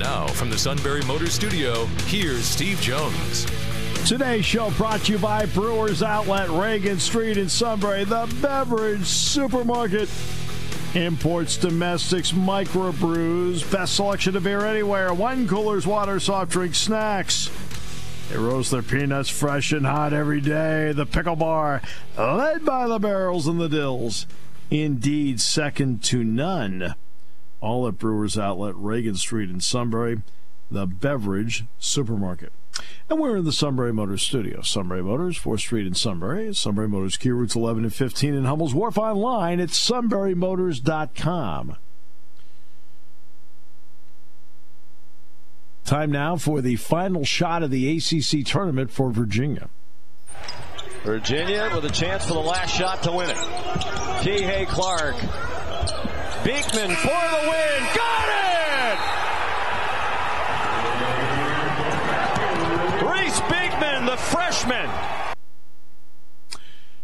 Now, from the Sunbury Motor Studio, here's Steve Jones. Today's show brought to you by Brewers Outlet, Reagan Street in Sunbury, the beverage supermarket. Imports, domestics, microbrews, best selection of beer anywhere. Wine coolers, water, soft drinks, snacks. They roast their peanuts fresh and hot every day. The Pickle Bar, led by the barrels and the dills. Indeed, second to none. All at Brewers Outlet, Reagan Street in Sunbury, the beverage supermarket. And we're in the Sunbury Motors studio. Sunbury Motors, 4th Street in Sunbury. Sunbury Motors, Kia Routes 11 and 15 in Hummel's Wharf online at sunburymotors.com. Time now for the final shot of the ACC tournament for Virginia. Virginia with a chance for the last shot to win it. Kihei Clark. Beekman for the win. Got it! Reece Beekman, the freshman.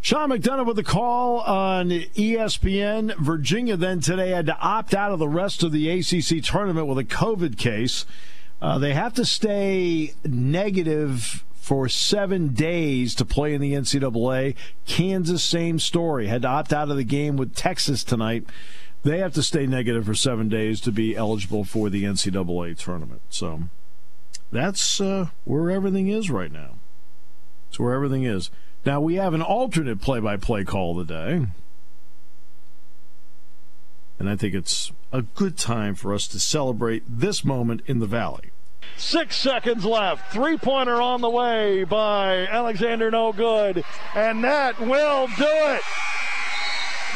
Sean McDonough with the call on ESPN. Virginia then today had to opt out of the rest of the ACC tournament with a COVID case. Uh, they have to stay negative for seven days to play in the NCAA. Kansas, same story. Had to opt out of the game with Texas tonight. They have to stay negative for seven days to be eligible for the NCAA tournament. So that's uh, where everything is right now. That's where everything is. Now we have an alternate play-by-play call today. And I think it's a good time for us to celebrate this moment in the Valley. Six seconds left. Three pointer on the way by Alexander No Good. And that will do it.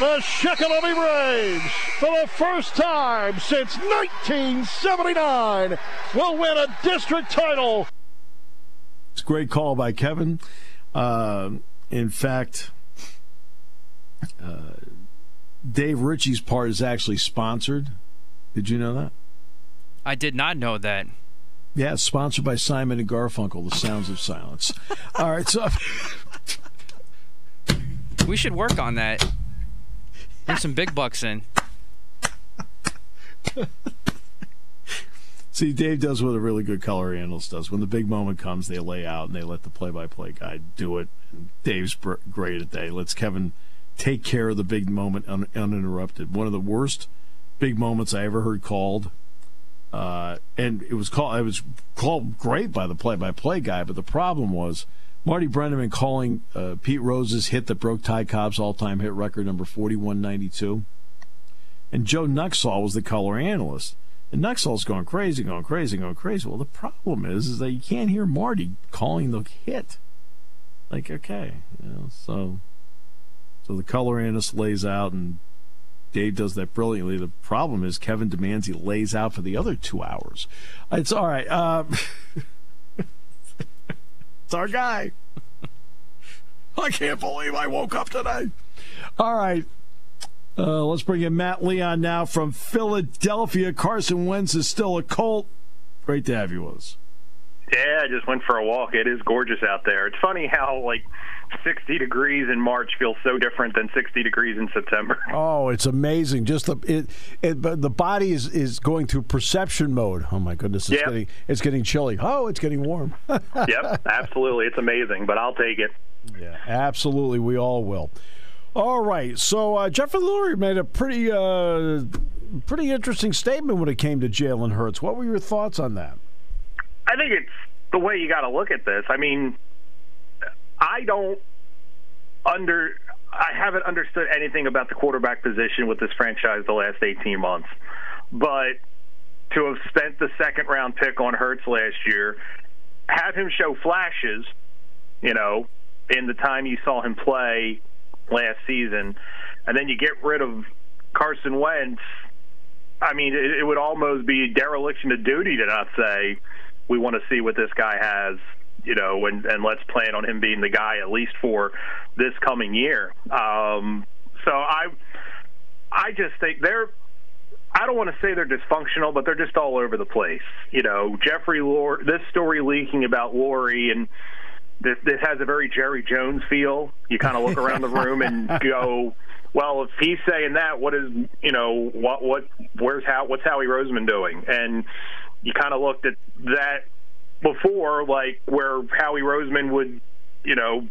The Shikellamy Braves, for the first time since 1979, will win a district title. It's a great call by Kevin. Uh, in fact, uh, Dave Ritchie's part is actually sponsored. Did you know that? I did not know that. Yeah, it's sponsored by Simon and Garfunkel, The Sounds of Silence. All right, so we should work on that. Bring some big bucks in. See, Dave does what a really good color analyst does. When the big moment comes, they lay out and they let the play-by-play guy do it. And Dave's great at that. He lets Kevin take care of the big moment un- uninterrupted. One of the worst big moments I ever heard called uh, and it was called it was called great by the play-by-play guy, but the problem was Marty Brennaman calling uh, Pete Rose's hit that broke Ty Cobb's all-time hit record, number forty-one ninety-two, and Joe Nuxhall was the color analyst. And Nuxhall's going crazy, going crazy, going crazy. Well, the problem is, is that you can't hear Marty calling the hit. Like, okay, you know, so so the color analyst lays out, and Dave does that brilliantly. The problem is Kevin demands he lays out for the other two hours. It's all right. Uh, it's our guy. I can't believe I woke up today. All right. Uh, let's bring in Matt Leon now from Philadelphia. Carson Wentz is still a Colt. Great to have you with us. Yeah, I just went for a walk. It is gorgeous out there. It's funny how like 60 degrees in March feels so different than 60 degrees in September. Oh, it's amazing. Just the it, it but the body is, is going through perception mode. Oh my goodness, it's yep. getting it's getting chilly. Oh, it's getting warm. yep, absolutely. It's amazing, but I'll take it. Yeah, absolutely. We all will. All right. So uh, Jeffrey Lurie made a pretty uh, pretty interesting statement when it came to Jalen Hurts. What were your thoughts on that? I think it's the way you got to look at this. I mean, I don't under I haven't understood anything about the quarterback position with this franchise the last 18 months. But to have spent the second round pick on Hurts last year, have him show flashes, you know, in the time you saw him play last season, and then you get rid of Carson Wentz. I mean, it, it would almost be dereliction of duty to not say we want to see what this guy has, you know, and and let's plan on him being the guy at least for this coming year. Um, so I I just think they're I don't want to say they're dysfunctional, but they're just all over the place. You know, Jeffrey Lurie, this story leaking about Lurie and this this has a very Jerry Jones feel. You kind of look around the room and go, well, if he's saying that, what is you know what what where's how what's Howie Roseman doing? And you kind of looked at that before, like where Howie Roseman would you know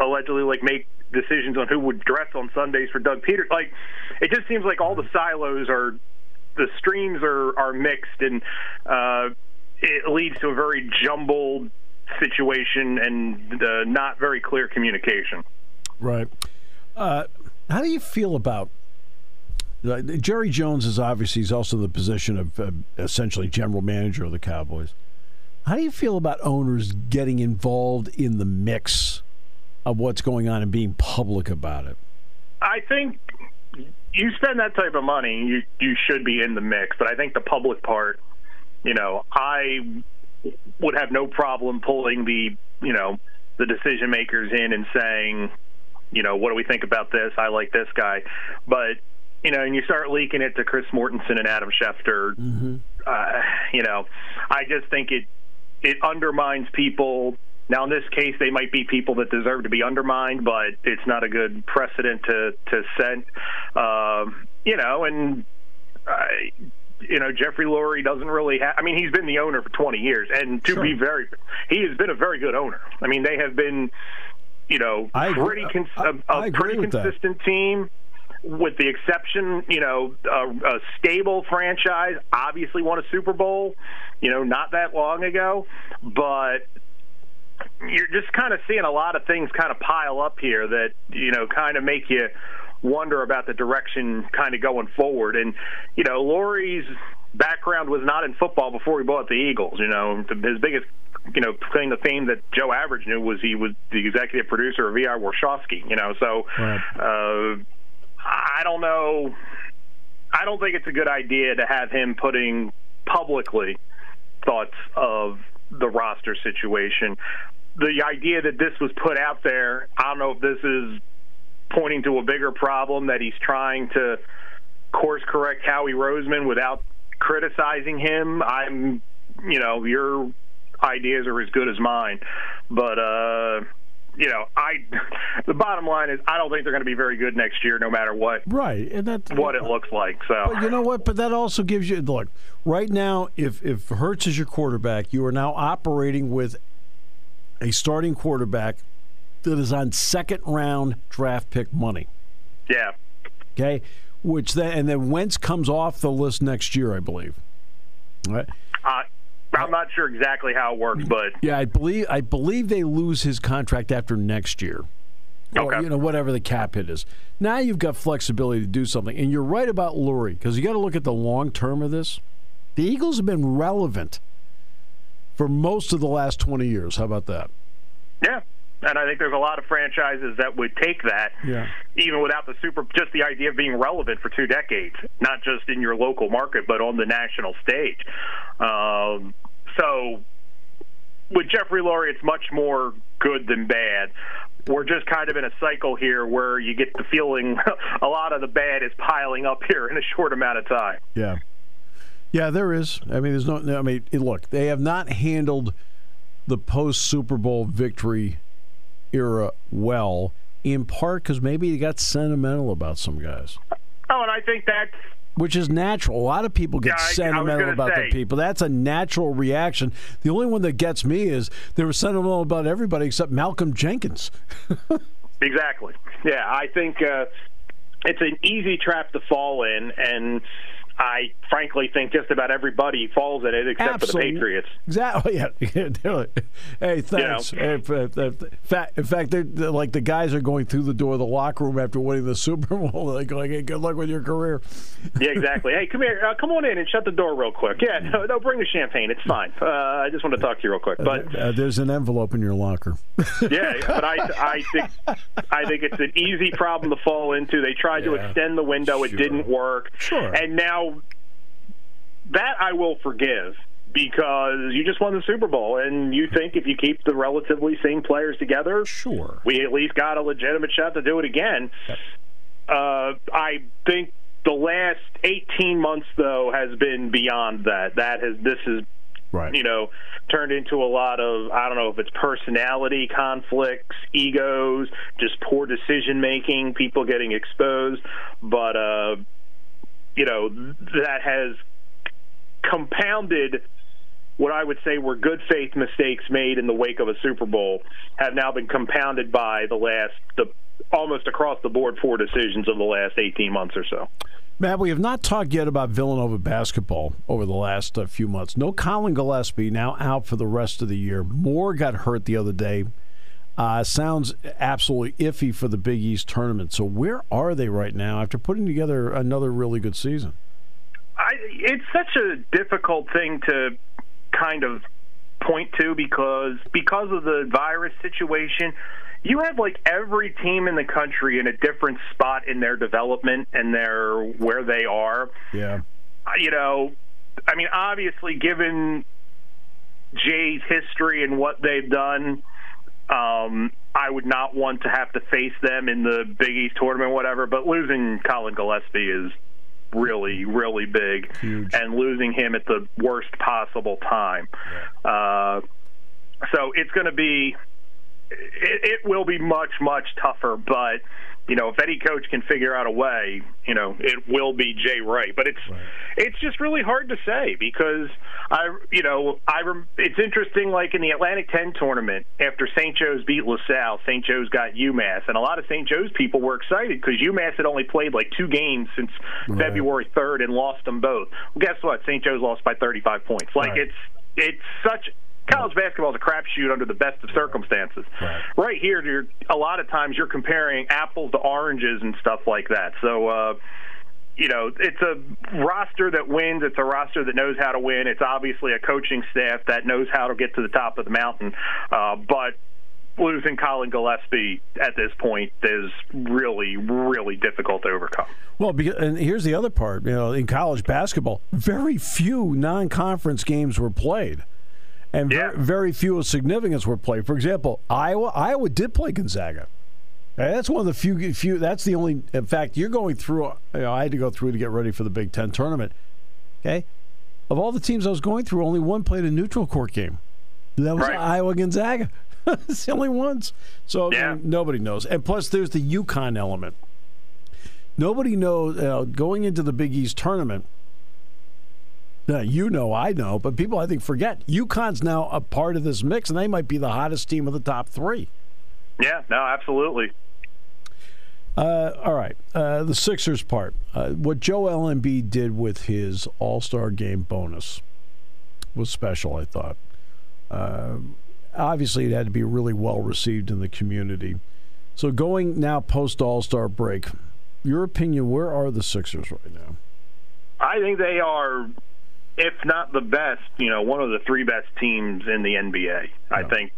allegedly like make decisions on who would dress on Sundays for Doug Pederson. Like it just seems like all the silos are the streams are are mixed and uh, it leads to a very jumbled situation and uh, not very clear communication. Right. Uh, how do you feel about Jerry Jones? Is obviously he's also the position of uh, essentially general manager of the Cowboys. How do you feel about owners getting involved in the mix of what's going on and being public about it? I think you spend that type of money, you you should be in the mix. But I think the public part, you know, I would have no problem pulling the you know the decision makers in and saying, you know, what do we think about this? I like this guy, but you know, and you start leaking it to Chris Mortensen and Adam Schefter. Mm-hmm. Uh, you know, I just think it it undermines people. Now, in this case, they might be people that deserve to be undermined, but it's not a good precedent to to set. Uh, you know, and uh, you know, Jeffrey Lurie doesn't really have. I mean, he's been the owner for 20 years, and to sure. be very, he has been a very good owner. I mean, they have been, you know, I pretty cons- I, I a, a pretty consistent that. team. With the exception, you know, a, a stable franchise obviously won a Super Bowl, you know, not that long ago, but you're just kind of seeing a lot of things kind of pile up here that you know kind of make you wonder about the direction kind of going forward. And you know, Lurie's background was not in football before he bought the Eagles. You know, his biggest you know claim the theme that Joe Average knew was he was the executive producer of V.I. Warshawski. You know, so right. uh, I don't know. I don't think it's a good idea to have him putting publicly thoughts of the roster situation. The idea that this was put out there, I don't know if this is pointing to a bigger problem that he's trying to course correct Howie Roseman without criticizing him. I'm, you know, your ideas are as good as mine, but uh, you know, I the bottom line is I don't think they're going to be very good next year, no matter what. Right, and that's what it looks like. So, but you know what? But that also gives you look right now. If if Hurts is your quarterback, you are now operating with a starting quarterback that is on second round draft pick money. Yeah. Okay. Which then and then Wentz comes off the list next year, I believe. All right. I'm not sure exactly how it works, but yeah, I believe I believe they lose his contract after next year. Or, okay. you know, whatever the cap hit is. Now you've got flexibility to do something. And you're right about Lurie, because you got to look at the long term of this. The Eagles have been relevant for most of the last 20 years. How about that? Yeah, and I think there's a lot of franchises that would take that, yeah. even without the super, just the idea of being relevant for two decades, not just in your local market, but on the national stage. Um, so with Jeffrey Lurie, it's much more good than bad. We're just kind of in a cycle here where you get the feeling a lot of the bad is piling up here in a short amount of time. Yeah. Yeah, there is. I mean, there's no. I mean, look, they have not handled the post Super Bowl victory era well, in part because maybe they got sentimental about some guys. Oh, and I think that's which is natural. A lot of people get yeah, sentimental about say. the people. That's a natural reaction. The only one that gets me is they were sentimental about everybody except Malcolm Jenkins. exactly. Yeah, I think uh, it's an easy trap to fall in, and I frankly think just about everybody falls in it except Absolutely. for the Patriots. Exactly. Yeah. hey, thanks. You know? in fact, they're, they're like the guys are going through the door of the locker room after winning the Super Bowl. They're going, hey, good luck with your career. yeah, exactly. Hey, come here. Uh, come on in and shut the door real quick. Yeah, no, no bring the champagne. It's fine. Uh, I just want to talk to you real quick. But uh, there's an envelope in your locker. yeah, but I, I think, I think it's an easy problem to fall into. They tried yeah, to extend the window. Sure. It didn't work. Sure. And now that I will forgive. because you just won the Super Bowl, and you think if you keep the relatively same players together, Sure. we at least got a legitimate shot to do it again. Uh, I think the last 18 months, though, has been beyond that. That has this is Right. you know turned into a lot of I don't know if it's personality conflicts, egos, just poor decision making, people getting exposed, but uh, you know that has compounded what I would say were good faith mistakes made in the wake of a Super Bowl have now been compounded by the last the almost across the board four decisions of the last 18 months or so. Matt, we have not talked yet about Villanova basketball over the last uh, few months. No Colin Gillespie, now out for the rest of the year. Moore got hurt the other day. Uh, sounds absolutely iffy for the Big East tournament. So where are they right now after putting together another really good season? I, it's such a difficult thing to kind of point to because because of the virus situation you have like every team in the country in a different spot in their development and their where they are Yeah. Uh, you know i mean obviously given jay's history and what they've done um I would not want to have to face them in the Big East tournament, whatever. But losing Colin Gillespie is really, really big, Huge. and losing him at the worst possible time. Uh, so it's going to be, it, it will be much, much tougher. But you know, if any coach can figure out a way, you know, it will be Jay Wright. But it's it's just really hard to say because I, you know, I rem- it's interesting. Like in the Atlantic 10 tournament, after St. Joe's beat LaSalle, St. Joe's got UMass, and a lot of St. Joe's people were excited because UMass had only played like two games since February 3rd and lost them both. Well, guess what? St. Joe's lost by 35 points. Like Right. it's it's such college basketball is a crapshoot under the best of circumstances. Right, here, you're, a lot of times you're comparing apples to oranges and stuff like that. So. uh you know, it's a roster that wins. It's a roster that knows how to win. It's obviously a coaching staff that knows how to get to the top of the mountain. Uh, but losing Colin Gillespie at this point is really, really difficult to overcome. Well, and here's the other part. You know, in college basketball, very few non-conference games were played, and ver- Yeah. very few of significance were played. For example, Iowa. Iowa did play Gonzaga. Uh, That's one of the few. Few. That's the only. In fact, you're going through. You know, I had to go through to get ready for the Big Ten tournament. Okay, of all the teams I was going through, only one played a neutral court game. That was Right. Iowa Gonzaga. it's the only ones. So Yeah. Nobody knows. And plus, there's the UConn element. Nobody knows uh, going into the Big East tournament. Now, you know, I know, but people I think forget UConn's now a part of this mix, and they might be the hottest team of the top three. Yeah, no, absolutely. Uh, all right, uh, the Sixers part. Uh, what Joel Embiid did with his All Star Game bonus was special. I thought. Uh, obviously, it had to be really well received in the community. So, going now post All Star break, your opinion? Where are the Sixers right now? I think they are, if not the best, you know, one of the three best teams in the NBA. I think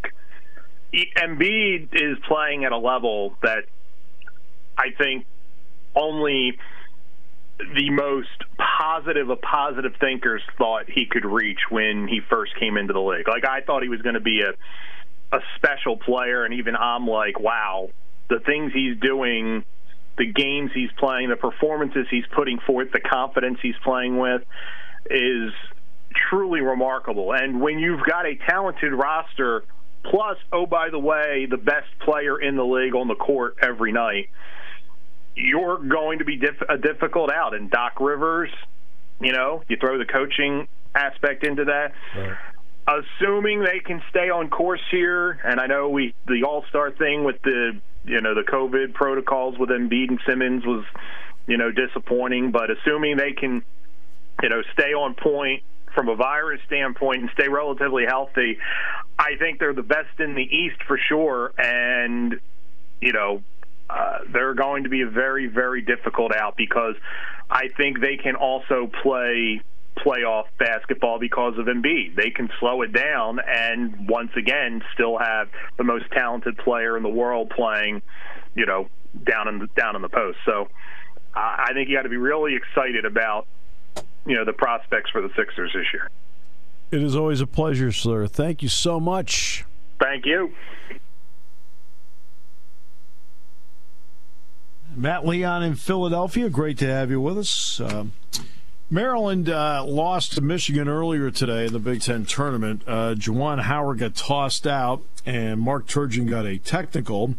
Embiid is playing at a level that I think only the most positive of positive thinkers thought he could reach when he first came into the league. Like I thought he was going to be a a special player, and even I'm like, wow, the things he's doing, the games he's playing, the performances he's putting forth, the confidence he's playing with is truly remarkable. And when you've got a talented roster, plus, oh, by the way, the best player in the league on the court every night, you're going to be diff- a difficult out. And Doc Rivers, you know, you throw the coaching aspect into that. Assuming they can stay on course here, and I know we the All Star thing with the you know the COVID protocols with Embiid and Simmons was you know disappointing, but assuming they can you know stay on point from a virus standpoint and stay relatively healthy, I think they're the best in the East for sure, and you know uh, they're going to be a very, very difficult out because I think they can also play playoff basketball because of Embiid. They can slow it down and once again still have the most talented player in the world playing, you know, down in the, down in the post. So I I think you got to be really excited about you know the prospects for the Sixers this year. It is always a pleasure, sir. Thank you so much. Thank you. Matt Leon in Philadelphia. Great to have you with us. Uh, Maryland uh, lost to Michigan earlier today in the Big Ten tournament. Uh, Juwan Howard got tossed out, and Mark Turgeon got a technical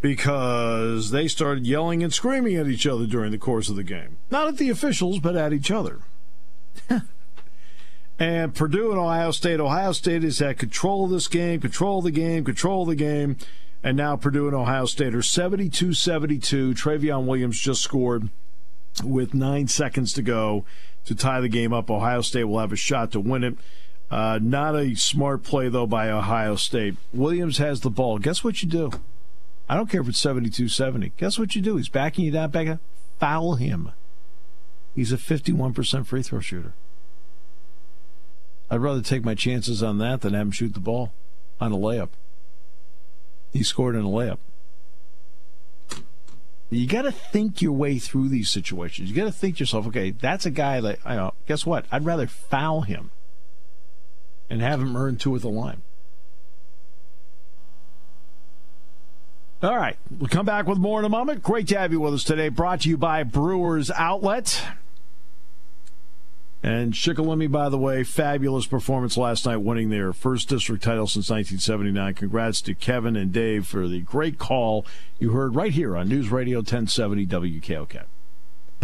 because they started yelling and screaming at each other during the course of the game. Not at the officials, but at each other. and Purdue and Ohio State. Ohio State has had control of this game, control the game, control the game. And now Purdue and Ohio State are 72 72. Trevion Williams just scored with nine seconds to go to tie the game up. Ohio State will have a shot to win it. Uh, not a smart play, though, by Ohio State. Williams has the ball. Guess what you do? I don't care if it's 72 70. Guess what you do? He's backing you down, back Foul him. He's a 51% free throw shooter. I'd rather take my chances on that than have him shoot the ball on a layup. He scored in a layup. You got to think your way through these situations. You got to think to yourself, okay, that's a guy that, I know, guess what? I'd rather foul him and have him earn two at the line. All right, we'll come back with more in a moment. Great to have you with us today. Brought to you by Brewers Outlet. And Shikellamy, by the way, fabulous performance last night, winning their first district title since 1979. Congrats to Kevin and Dave for the great call you heard right here on News Radio 1070 WKOK.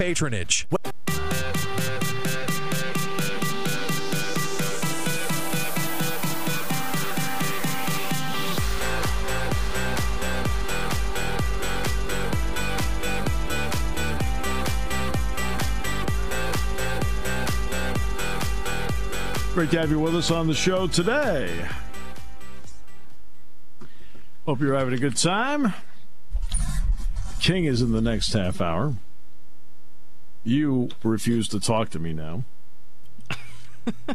patronage. Great to have you with us on the show today. Hope you're having a good time. King is in the next half hour. You refuse to talk to me now.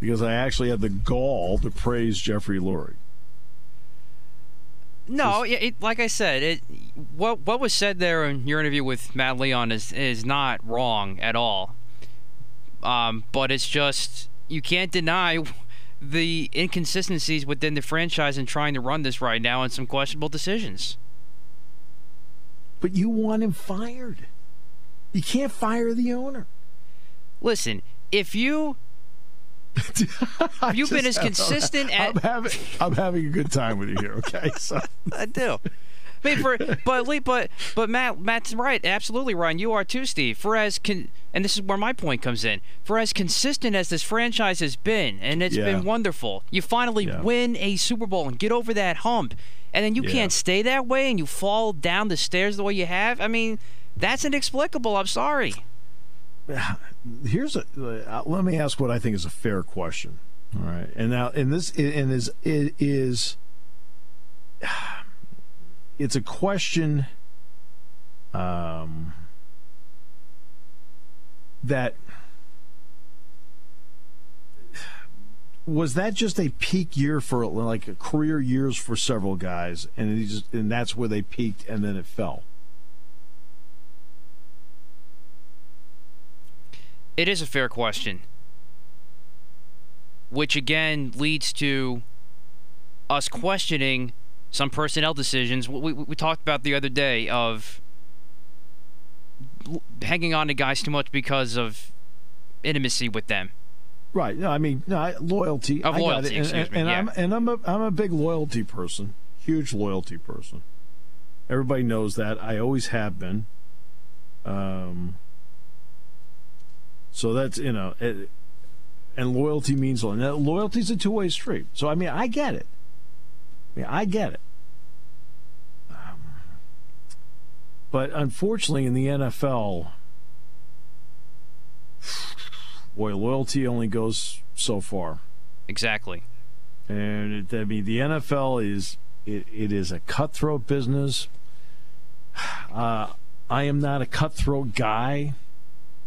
because I actually had the gall to praise Jeffrey Lurie. No, it, it, like I said, it what what was said there in your interview with Matt Leon is is not wrong at all. Um, but it's just you can't deny the inconsistencies within the franchise in trying to run this right now and some questionable decisions. But you want him fired. You can't fire the owner. Listen, if you you've been as consistent I'm, at having, I'm having a good time with you here, okay? So I do. Mean, for but but but Matt, Matt's right, absolutely, Ryan. You are too, Steve. For as and this is where my point comes in. For as consistent as this franchise has been, and it's Yeah. been wonderful, you finally Yeah. win a Super Bowl and get over that hump, and then you Yeah. can't stay that way, and you fall down the stairs the way you have. I mean, that's inexplicable. I'm sorry. here's a uh, let me ask what I think is a fair question. All right, and now and this and is it is it's a question um, that was that just a peak year for like career years for several guys, and just, and that's where they peaked, and then it fell. It is a fair question. Which again leads to us questioning some personnel decisions. We, we, we talked about the other day of hanging on to guys too much because of intimacy with them. Right. No, I mean, no, I- loyalty. Of I loyalty. And, excuse and, me, and yeah. I'm and I'm a I'm a big loyalty person. Huge loyalty person. Everybody knows that. I always have been. Um. So that's you know, it, and loyalty means loyalty. now, loyalty's a two way street. So I mean, I get it. I mean, I get it. Um, but unfortunately, in the NFL, boy, loyalty only goes so far. Exactly. And it, I mean, the NFL is it, it is a cutthroat business. Uh, I am not a cutthroat guy,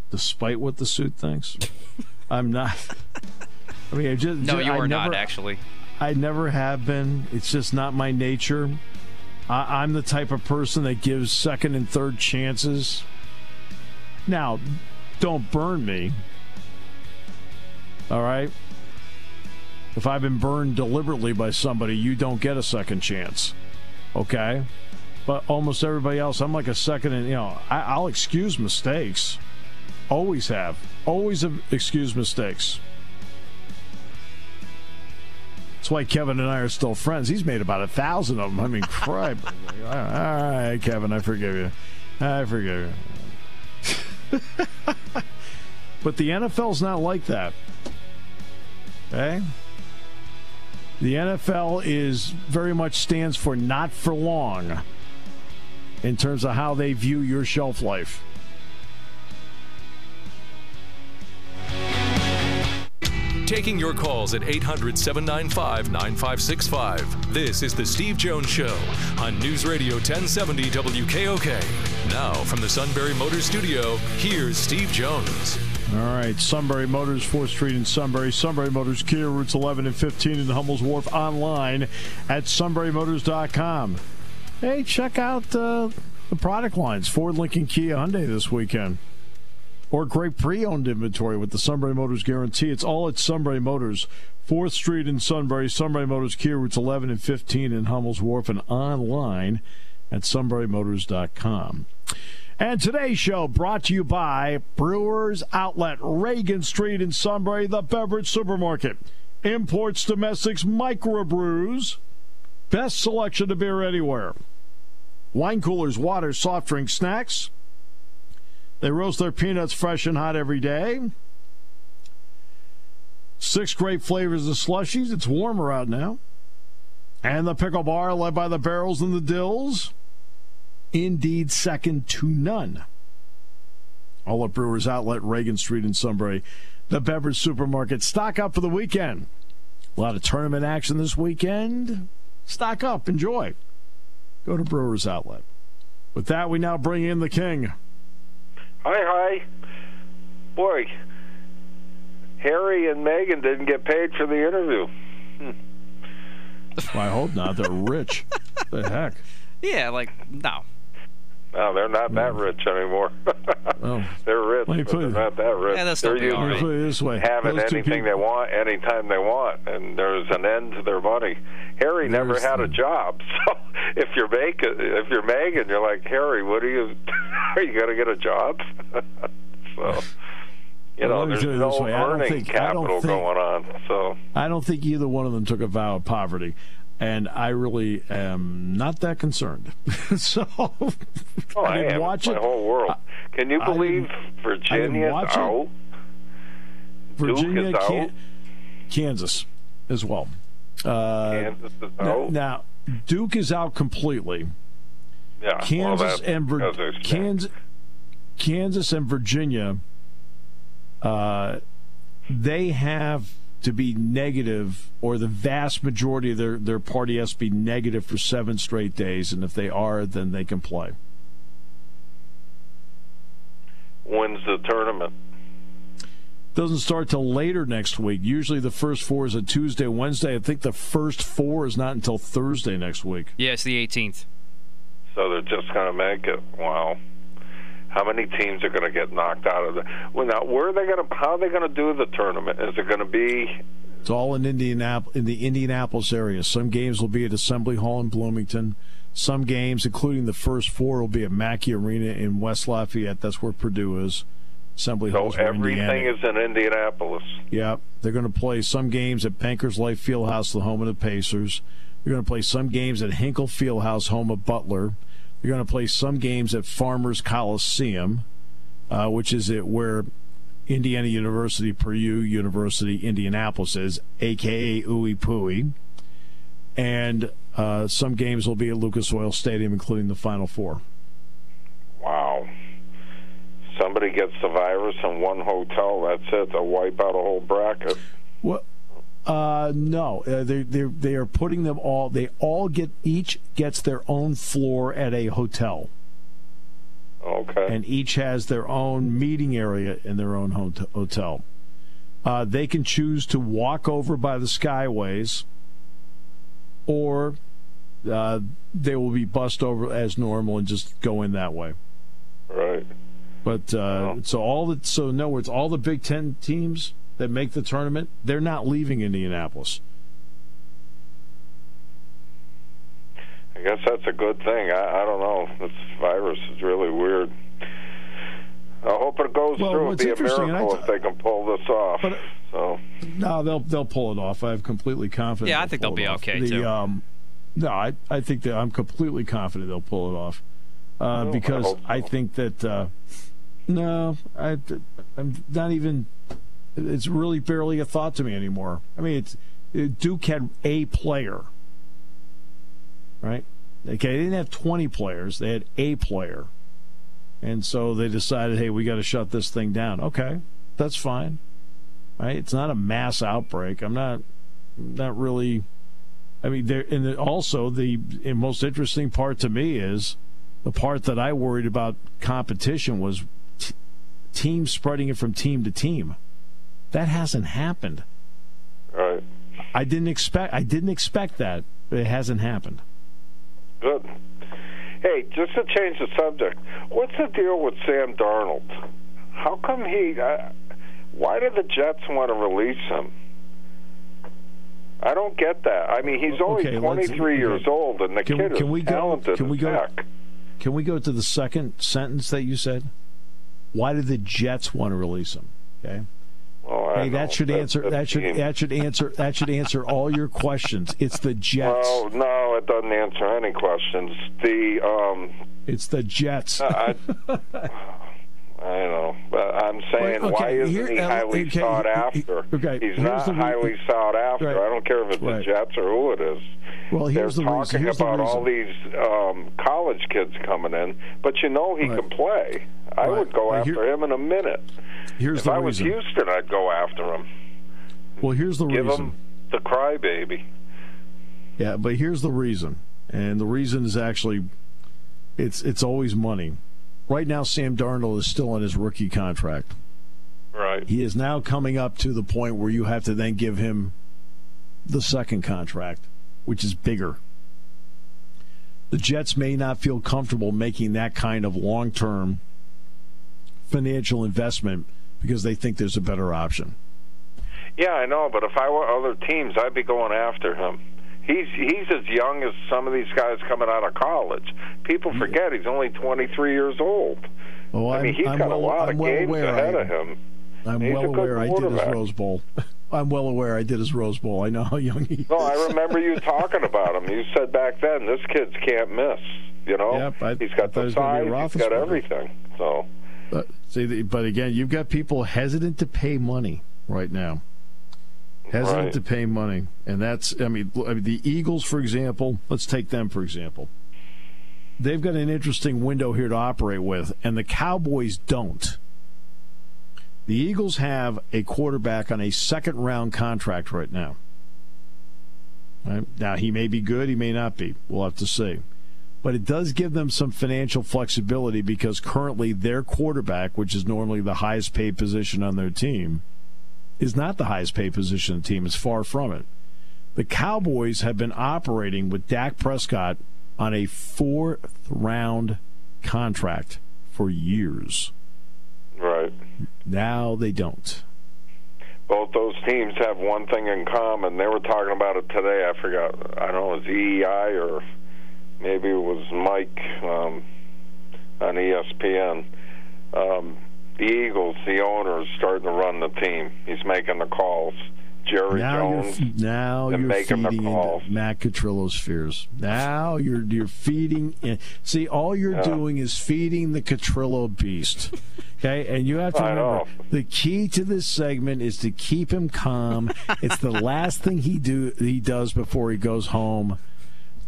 despite what the suit thinks. I'm not. I mean, I just No, you are never, not actually. I never have been. It's just not my nature. I, I'm the type of person that gives second and third chances. Now, don't burn me. All right? If I've been burned deliberately by somebody, you don't get a second chance. Okay? But almost everybody else, I'm like a second and, you know, I, I'll excuse mistakes. Always have. Always have excused mistakes. That's why Kevin and I are still friends. He's made about a thousand of them. I mean, crap. All right, Kevin, I forgive you. I forgive you. but the NFL's not like that. Okay? The NFL is very much stands for not for long in terms of how they view your shelf life. Taking your calls at 800 795 9565. This is The Steve Jones Show on News Radio 1070 WKOK. Now, from the Sunbury Motors Studio, here's Steve Jones. All right, Sunbury Motors, 4th Street in Sunbury. Sunbury Motors, Kia, routes 11 and 15 in Hummel's Wharf, online at sunburymotors.com. Hey, check out uh, the product lines Ford, Lincoln, Kia, Hyundai this weekend. Or great pre owned inventory with the Sunbury Motors guarantee. It's all at Sunbury Motors, 4th Street in Sunbury. Sunbury Motors, Kia, routes 11 and 15 in Hummel's Wharf, and online at sunburymotors.com. And today's show brought to you by Brewers Outlet, Reagan Street in Sunbury, the beverage supermarket. Imports, domestics, microbrews. Best selection of beer anywhere. Wine coolers, water, soft drinks, snacks. They roast their peanuts fresh and hot every day. Six great flavors of slushies. It's warmer out now. And the pickle bar led by the barrels and the dills indeed second to none. All at Brewers Outlet, Reagan Street in Sunbury, the beverage supermarket. Stock up for the weekend. A lot of tournament action this weekend. Stock up, enjoy. Go to Brewers Outlet. With that, we now bring in the king. Hi, hi. Boy, Harry and Meghan didn't get paid for the interview. I hope not. They're rich. the heck? Yeah, like no. No, they're not that rich anymore. Oh. they're rich, but they're it- not that rich. Yeah, that's they're not big, all used right. put this way. having Those anything they want anytime they want, and there's an end to their money. Harry never There's had a job, so if you're making, if you're Meghan, you're like Harry. What are you? Are you going to get a job? so. You Well, know, there's you no this way, I don't earning think- I don't capital think- going on. So, I don't think either one of them took a vow of poverty. And I really am not that concerned. so oh, I, didn't am. watch my it. whole world. Can you believe Virginia's watch it. out? Virginia, out. Kansas as well. Uh, Kansas is now, out. now, Duke is out completely. yeah, Kansas that's and Vir- Kansas, Kansas and Virginia, uh, they have to be negative, or the vast majority of their, their party has to be negative for seven straight days, and if they are, then they can play. wins the tournament. Doesn't start till later next week. Usually the first four is a Tuesday, Wednesday. I think the first four is not until Thursday next week. Yeah, it's the 18th. So they're just going to make it. Wow. How many teams are going to get knocked out of the? Well, now where are they going to? How are they going to do the tournament? Is it going to be? It's all in Indianapolis, in the Indianapolis area. Some games will be at Assembly Hall in Bloomington. Some games, including the first four, will be at Mackey Arena in West Lafayette. That's where Purdue is. Assembly So Hall is where everything Indiana. is in Indianapolis. Yeah, they're going to play some games at Bankers Life Fieldhouse, the home of the Pacers. They're going to play some games at Hinkle Fieldhouse, home of Butler. They're going to play some games at Farmers Coliseum, uh, which is it where Indiana University, Purdue University, Indianapolis is, aka Ooey Pooey. And uh, some games will be at Lucas Oil Stadium, including the Final Four. Wow. Somebody somebody gets the virus in one hotel, that's it. They'll wipe out a whole bracket. Well, uh, no, uh, they they they are putting them all. They all get each gets their own floor at a hotel, Okay. and each has their own meeting area in their own hotel. Uh, they can choose to walk over by the skyways, or uh, they will be bussed over as normal and just go in that way. right. But uh, so all the so in other words, all the Big Ten teams that make the tournament, they're not leaving Indianapolis. I guess that's a good thing. I, I don't know. This virus is really weird. I hope it goes Well, through. what's It'd be a interesting, and I miracle t- if they can pull this off. But- so No, they'll they'll pull it off. I have completely confidence. Yeah, I they'll think they'll be off. okay, the, too. Um, no, I I think that I'm completely confident they'll pull it off uh, Well, because hope I, so. think that uh, no, I I'm not even. It's really barely a thought to me anymore. I mean, it's Duke had a player, right? Okay, they didn't have 20 players; they had a player, and so they decided, hey, we got to shut this thing down. Okay, that's fine right? It's not a mass outbreak. I'm not not really. I mean, there and also the and most interesting part to me is the part that I worried about competition was t- teams spreading it from team to team. That hasn't happened. right, I didn't expect. I didn't expect that. It hasn't happened. good. Hey, just to change the subject, what's the deal with Sam Darnold? How come he? Uh, why do the Jets want to release him? I don't get that. I mean, he's only Okay, 23 years old, and the Can- kid can is we go- talented can we go- heck. Can we go to the second sentence that you said? Why did the Jets want to release him? Okay. Hey, that should That's answer. That should team. that should answer. That should answer all your questions. It's the Jets. Well, no, it doesn't answer any questions. The um, It's the Jets. I, I know, but I'm saying, Wait, okay, why isn't here- he highly okay, sought after? okay, He's not the highly sought after. Right. I don't care if it's Right. the Jets or who it is. Well, here's They're the reason. talking Here's the about all these um, college kids coming in, but you know he Right. can play. I Right. would go Well, after here- him in a minute. Here's if the I was reason. Houston, I'd go after him. well, here's the reason. Give reason. him the crybaby. Yeah, but here's the reason, and the reason is actually, it's it's always money. Right now, Sam Darnold is still on his rookie contract. Right. He is now coming up to the point where you have to then give him the second contract, which is bigger. The Jets may not feel comfortable making that kind of long term financial investment because they think there's a better option. Yeah, I know, but if I were other teams, I'd be going after him. He's he's as young as some of these guys coming out of college. People mm. forget he's only 23 years old. Oh, I mean, he's I'm got a lot I'm of well games ahead of him. I'm He's well aware I did his. Rose Bowl. I'm well aware I did his Rose Bowl. I know how young he is. No, I remember you talking about him. You said back then, this kid can't miss. You know, Yep, I- he's got the was gonna be size, he's got everything. So, But, see, but again, you've got people hesitant to pay money right now. Hesitant Right. to pay money, and that's I mean, l- I mean, the Eagles, for example. Let's take them for example. They've got an interesting window here to operate with, and the Cowboys don't. The Eagles have a quarterback on a second round contract right now. Right? Now he may be good, he may not be. We'll have to see but it does give them some financial flexibility because currently their quarterback, which is normally the highest paid position on their team, is not the highest paid position on the team. It's far from it. The Cowboys have been operating with Dak Prescott on a fourth round contract for years. right. Now they don't. Both those teams have one thing in common. They were talking about it today. I forgot. I don't know, it was EEI or maybe it was Mike um, on ESPN. Um, the Eagles, the owner, is starting to run the team. He's making the calls. Jerry now Jones. you're now you're making the feeding calls. Matt Catrillo's fears. Now you're you're feeding. In. See, all you're Yeah. doing is feeding the Catrillo beast. Okay, and you have to remember the key to this segment is to keep him calm. it's the last thing he do he does before he goes home.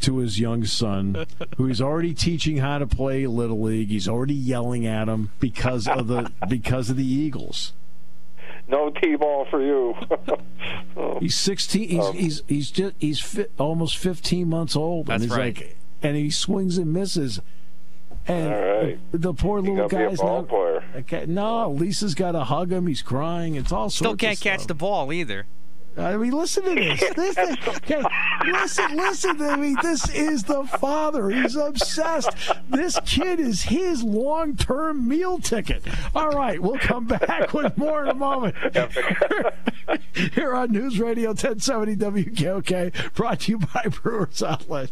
To his young son, who he's already teaching how to play little league. He's already yelling at him because of the because of the Eagles. No t-ball for you. He's 16. He's Um, he's he's just he's fi- almost 15 months old. That's and he's right. Like, and he swings and misses. And All right. the poor little gotta be a guy's ball not. player. Okay, no, Lisa's got to hug him. He's crying. It's all sorts Still can't catch stuff. the ball either. I mean, listen to this. Listen, okay, listen, listen to me. This is the father. He's obsessed. This kid is his long-term meal ticket. All right, we'll come back with more in a moment. Here on News Radio 1070 WKOK, brought to you by Brewers Outlet.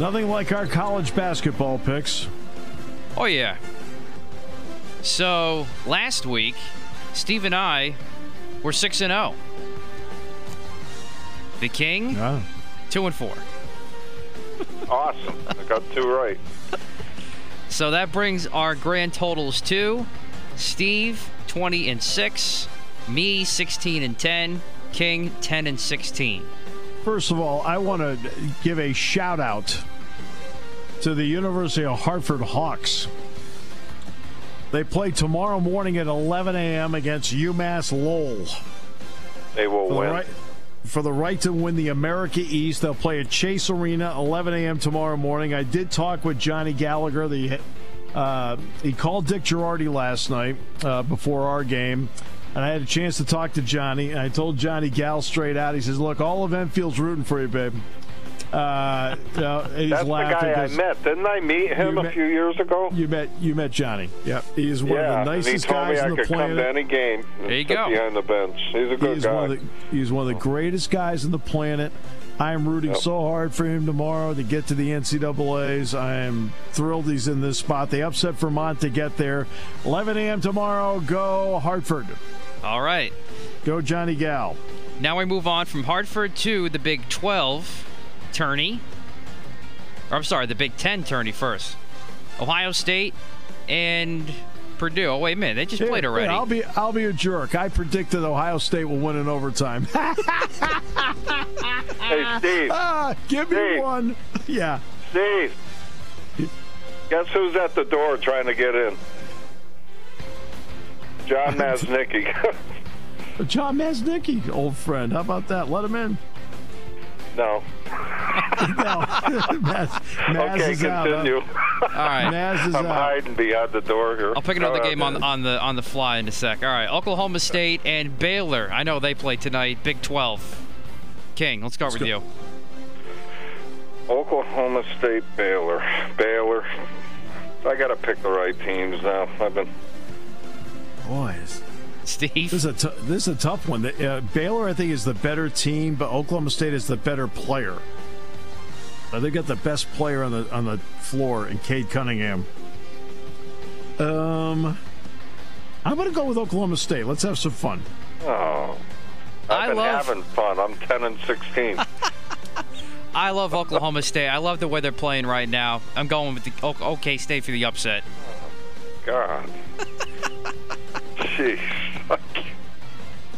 Nothing like our college basketball picks. Oh yeah. So last week, Steve and I were six and zero. The King Yeah. two and four. Awesome. I got two right. So that brings our grand totals to Steve twenty and six, me sixteen and ten, King ten and sixteen. First of all, I want to give a shout out to the University of Hartford Hawks. They play tomorrow morning at 11 a.m. against UMass Lowell. They will For the, win. right, for the right to win the America East, they'll play at Chase Arena 11 a.m. tomorrow morning. I did talk with Johnny Gallagher. The uh, he called Dick Girardi last night uh, before our game, and I had a chance to talk to Johnny. And I told Johnny Gal straight out. He says, "Look, all of Enfield's rooting for you, babe." Uh, you know, and he's That's the laughing guy I 'cause met. Didn't I meet him You a met- few years ago? You met you met Johnny. Yep, he's one yeah, of the and he nicest told me guys I on the could come planet. to any game. and There you sit go. Behind the bench. He's a good He's guy. one, of the, he's one of the greatest guys on the planet. I am rooting Yep. so hard for him tomorrow to get to the NCAA's. I am thrilled he's in this spot. They upset Vermont to get there. 11 a.m. tomorrow. Go Hartford. All right. Go Johnny Gal. Now we move on from Hartford to the Big 12 tourney. Or I'm sorry, the Big 10 tourney first. Ohio State and Purdue. Oh wait a minute, they just played Hey, already. I'll be I'll be a jerk. I predicted Ohio State will win in overtime. Hey, Steve. ah, give me one. Yeah. Steve. Guess who's at the door trying to get in? John Masnicki. John Masnicki, old friend. How about that? Let him in. no. No. Maz, Maz Okay, is out. huh? Continue. All right. Maz is I'm out. hiding behind the door here. I'll pick another Go game on on the on the fly in a sec. All right, Oklahoma State and Baylor. I know they play tonight. Big 12. King, let's start with you. Oklahoma State, Baylor. Baylor. I got to pick the right teams now. I've been. Boys. Steve. This is a t- this is a tough one. The, uh, Baylor, I think, is the better team, but Oklahoma State is the better player. Uh, they got the best player on the on the floor in Cade Cunningham. Um, I'm going to go with Oklahoma State. Let's have some fun. Oh. I've I been love- having fun. I'm 10 and 16. I love Oklahoma State. I love the way they're playing right now. I'm going with the O- OK State for the upset. God. Jeez.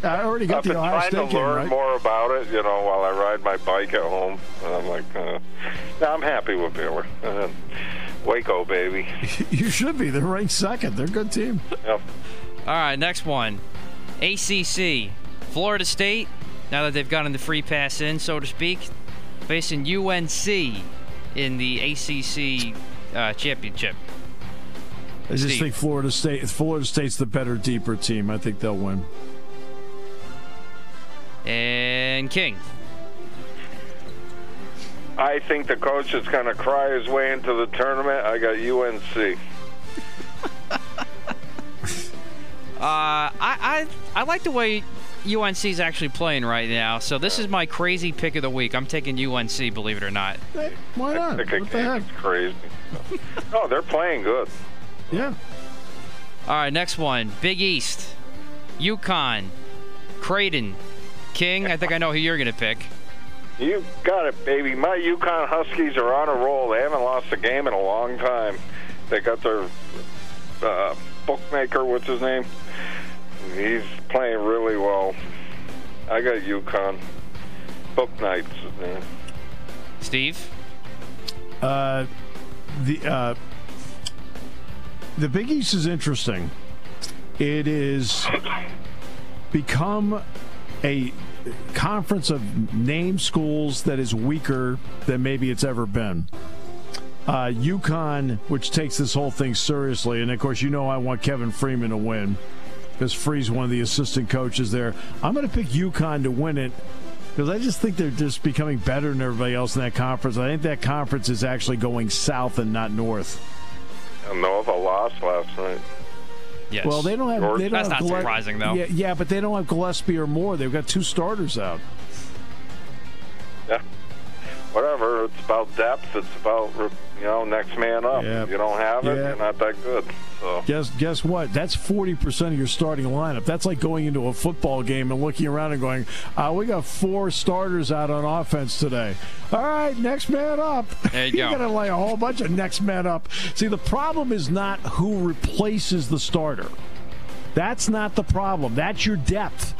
I already got I've the been trying to learn right. more about it, you know, while I ride my bike at home. And I'm like, uh, no, I'm happy with Baylor. Uh, Waco, baby. You should be. They're ranked second. They're a good team. Yep. All right, next one. ACC. Florida State, now that they've gotten the free pass in, so to speak, facing UNC in the ACC uh, championship. I just Steve. think Florida State. Florida State's the better, deeper team. I think they'll win. And King. I think the coach is going to cry his way into the tournament. I got UNC. Uh, I, I I like the way UNC is actually playing right now. So this is my crazy pick of the week. I'm taking UNC, believe it or not. Hey, why not? I What the heck? it's crazy. no, they're playing good. Yeah. All right, next one. Big East, UConn, Creighton, King. I think I know who you're gonna pick. You got it, baby. My UConn Huskies are on a roll. They haven't lost a game in a long time. They got their uh, bookmaker, what's his name? He's playing really well. I got UConn. Book nights. uh, Steve. Uh, the uh, the Big East is interesting. It is become a conference of name schools that is weaker than maybe it's ever been. Uh, UConn, which takes this whole thing seriously, and of course, you know I want Kevin Freeman to win because Free's one of the assistant coaches there. I'm going to pick UConn to win it because I just think they're just becoming better than everybody else in that conference. I think that conference is actually going south and not north. Nova lost last night. Yes. Well, they don't have. They don't That's have not Gille- surprising, though. Yeah, yeah, but they don't have Gillespie or Moore. They've got two starters out. Yeah. Whatever. It's about depth. It's about you know next man up. Yeah. If you don't have it, Yeah. you're not that good. So Guess guess what? That's forty percent of your starting lineup. That's like going into a football game and looking around and going, uh, "We got four starters out on offense today." All right, next man up. There you go. got to lay a whole bunch of next man up. See, the problem is not who replaces the starter. That's not the problem. That's your depth.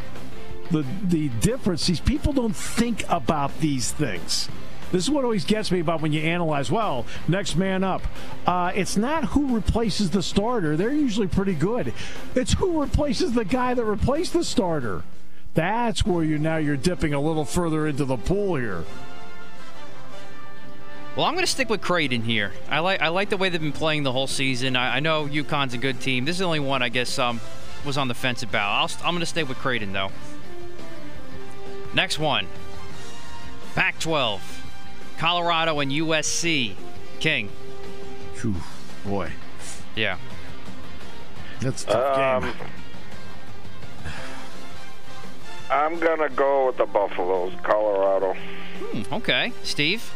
The the difference. These people don't think about these things. This is what always gets me about when you analyze. Well, next man up. Uh, it's not who replaces the starter. They're usually pretty good. It's who replaces the guy that replaced the starter. That's where you now you're dipping a little further into the pool here. Well, I'm going to stick with Creighton here. I like I like the way they've been playing the whole season. I, I know UConn's a good team. This is the only one I guess um was on the fence about. I'll, I'm going to stay with Creighton though. Next one. Pac-12, Colorado and USC. King. Phew, boy, Yeah. that's a tough um, game. I'm gonna go with the Buffaloes, Colorado. Hmm, okay. Steve.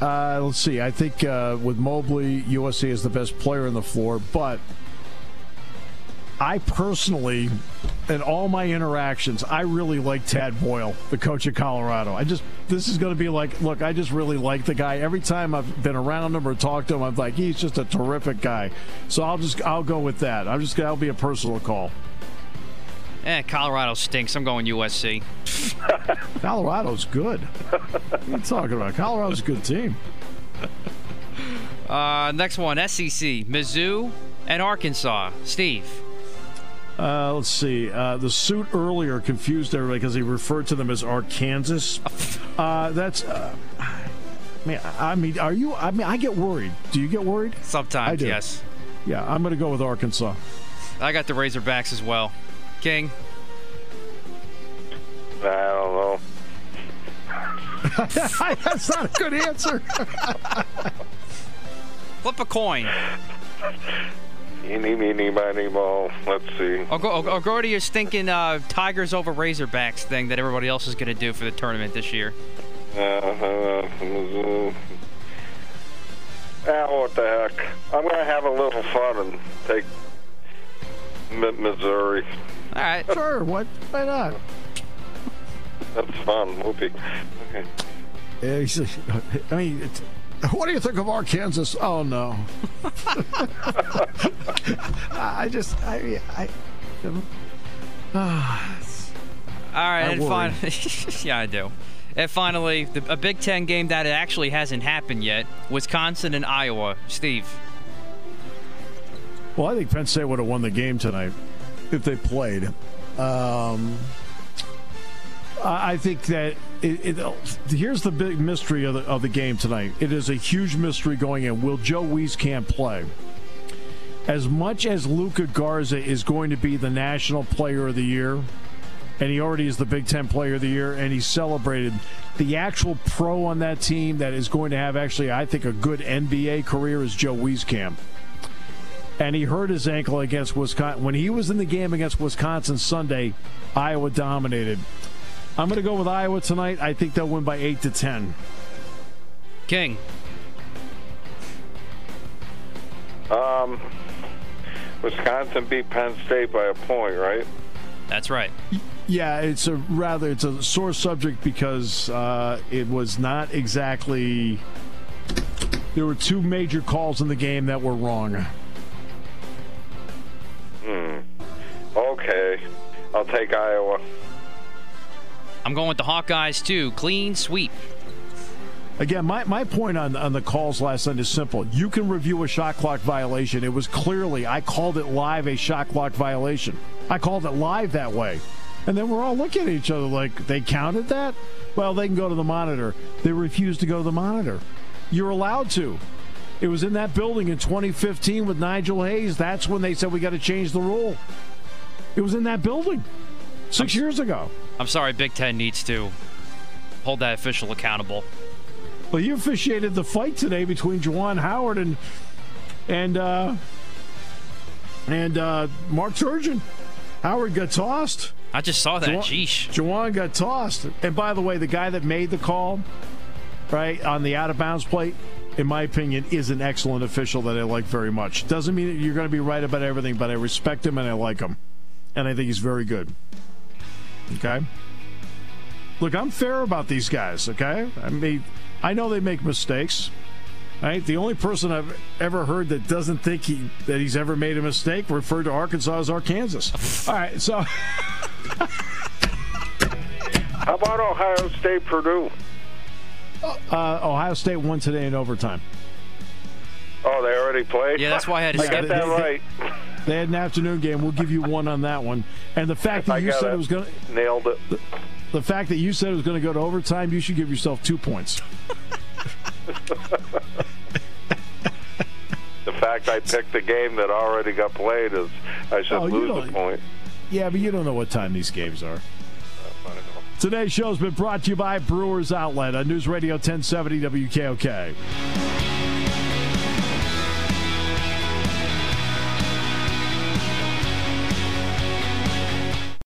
Uh, let's see. I think uh, with Mobley, USC is the best player on the floor, but I personally, in all my interactions, I really like Tad Boyle, the coach of Colorado. I just this is going to be like, look, I just really like the guy. Every time I've been around him or talked to him, I'm like, he's just a terrific guy. So I'll just I'll go with that. I'm just that'll be a personal call. Eh, Colorado stinks. I'm going USC. Colorado's good. what are you talking about? Colorado's a good team. Uh, next one, SEC, Mizzou and Arkansas. Steve. Uh, let's see. Uh, the suit earlier confused everybody because he referred to them as Arkansas. Uh, that's. Uh, man, I mean, are you? I mean, I get worried. Do you get worried? Sometimes, I do. yes. Yeah, I'm going to go with Arkansas. I got the Razorbacks as well. King. I don't know. That's not a good answer. Flip a coin. Eeny, meeny, miny, mo. Let's see. Or go, or go to your stinking uh, Tigers over Razorbacks thing that everybody else is going to do for the tournament this year. Uh, uh, Mizzou. ah, what the heck? I'm going to have a little fun and take Mi- Missouri. All right. sure. What? Why not? That's fun. Whoopee. Okay. Yeah, he's- I mean, it's, what do you think of Arkansas? Oh no. I just, I, I. Ah, All right. I and worry. finally, yeah, I do. And finally, the, a Big Ten game that actually hasn't happened yet: Wisconsin and Iowa. Steve. Well, I think Penn State would have won the game tonight if they played. Um, I think that it, it, here's the big mystery of the, of the game tonight. It is a huge mystery going in. Will Joe Wieskamp play? As much as Luka Garza is going to be the National Player of the Year, and he already is the Big Ten Player of the Year, and he's celebrated. The actual pro on that team that is going to have actually, I think, a good NBA career is Joe Wieskamp. And he hurt his ankle against Wisconsin. When he was in the game against Wisconsin Sunday, Iowa dominated. I'm going to go with Iowa tonight. I think they'll win by 8 to 10. King. Um, Wisconsin beat Penn State by a point, right? That's right. Yeah, it's a rather it's a sore subject because uh, it was not exactly. There were two major calls in the game that were wrong. Hmm. Okay, I'll take Iowa. I'm going with the Hawkeyes too. Clean sweep. Again, my, my point on, on the calls last night is simple. You can review a shot clock violation. It was clearly, I called it live a shot clock violation. I called it live that way. And then we're all looking at each other like, they counted that? Well, they can go to the monitor. They refused to go to the monitor. You're allowed to. It was in that building in 2015 with Nigel Hayes. That's when they said we got to change the rule. It was in that building 6 I'm, years ago. I'm sorry, Big Ten needs to hold that official accountable. Well, you officiated the fight today between Juwan Howard and and uh, and uh, Mark Turgeon. Howard got tossed. I just saw that. Juwan, Jeesh. Juwan got tossed. And by the way, the guy that made the call, right on the out of bounds plate, in my opinion, is an excellent official that I like very much. Doesn't mean that you're going to be right about everything, but I respect him and I like him, and I think he's very good. Okay. Look, I'm fair about these guys. Okay, I mean. I know they make mistakes. Right? The only person I've ever heard that doesn't think he that he's ever made a mistake referred to Arkansas as Arkansas. All right, so how about Ohio State Purdue? Uh, Ohio State won today in overtime. Oh, they already played. Yeah, that's why I had to I got that they, right. They had an afternoon game. We'll give you one on that one. And the fact that you said it. it was going to nailed it. The, the fact that you said it was going to go to overtime, you should give yourself two points. the fact I picked a game that already got played is I should oh, lose a point. Yeah, but you don't know what time these games are. Uh, Today's show has been brought to you by Brewers Outlet on News Radio 1070 WKOK.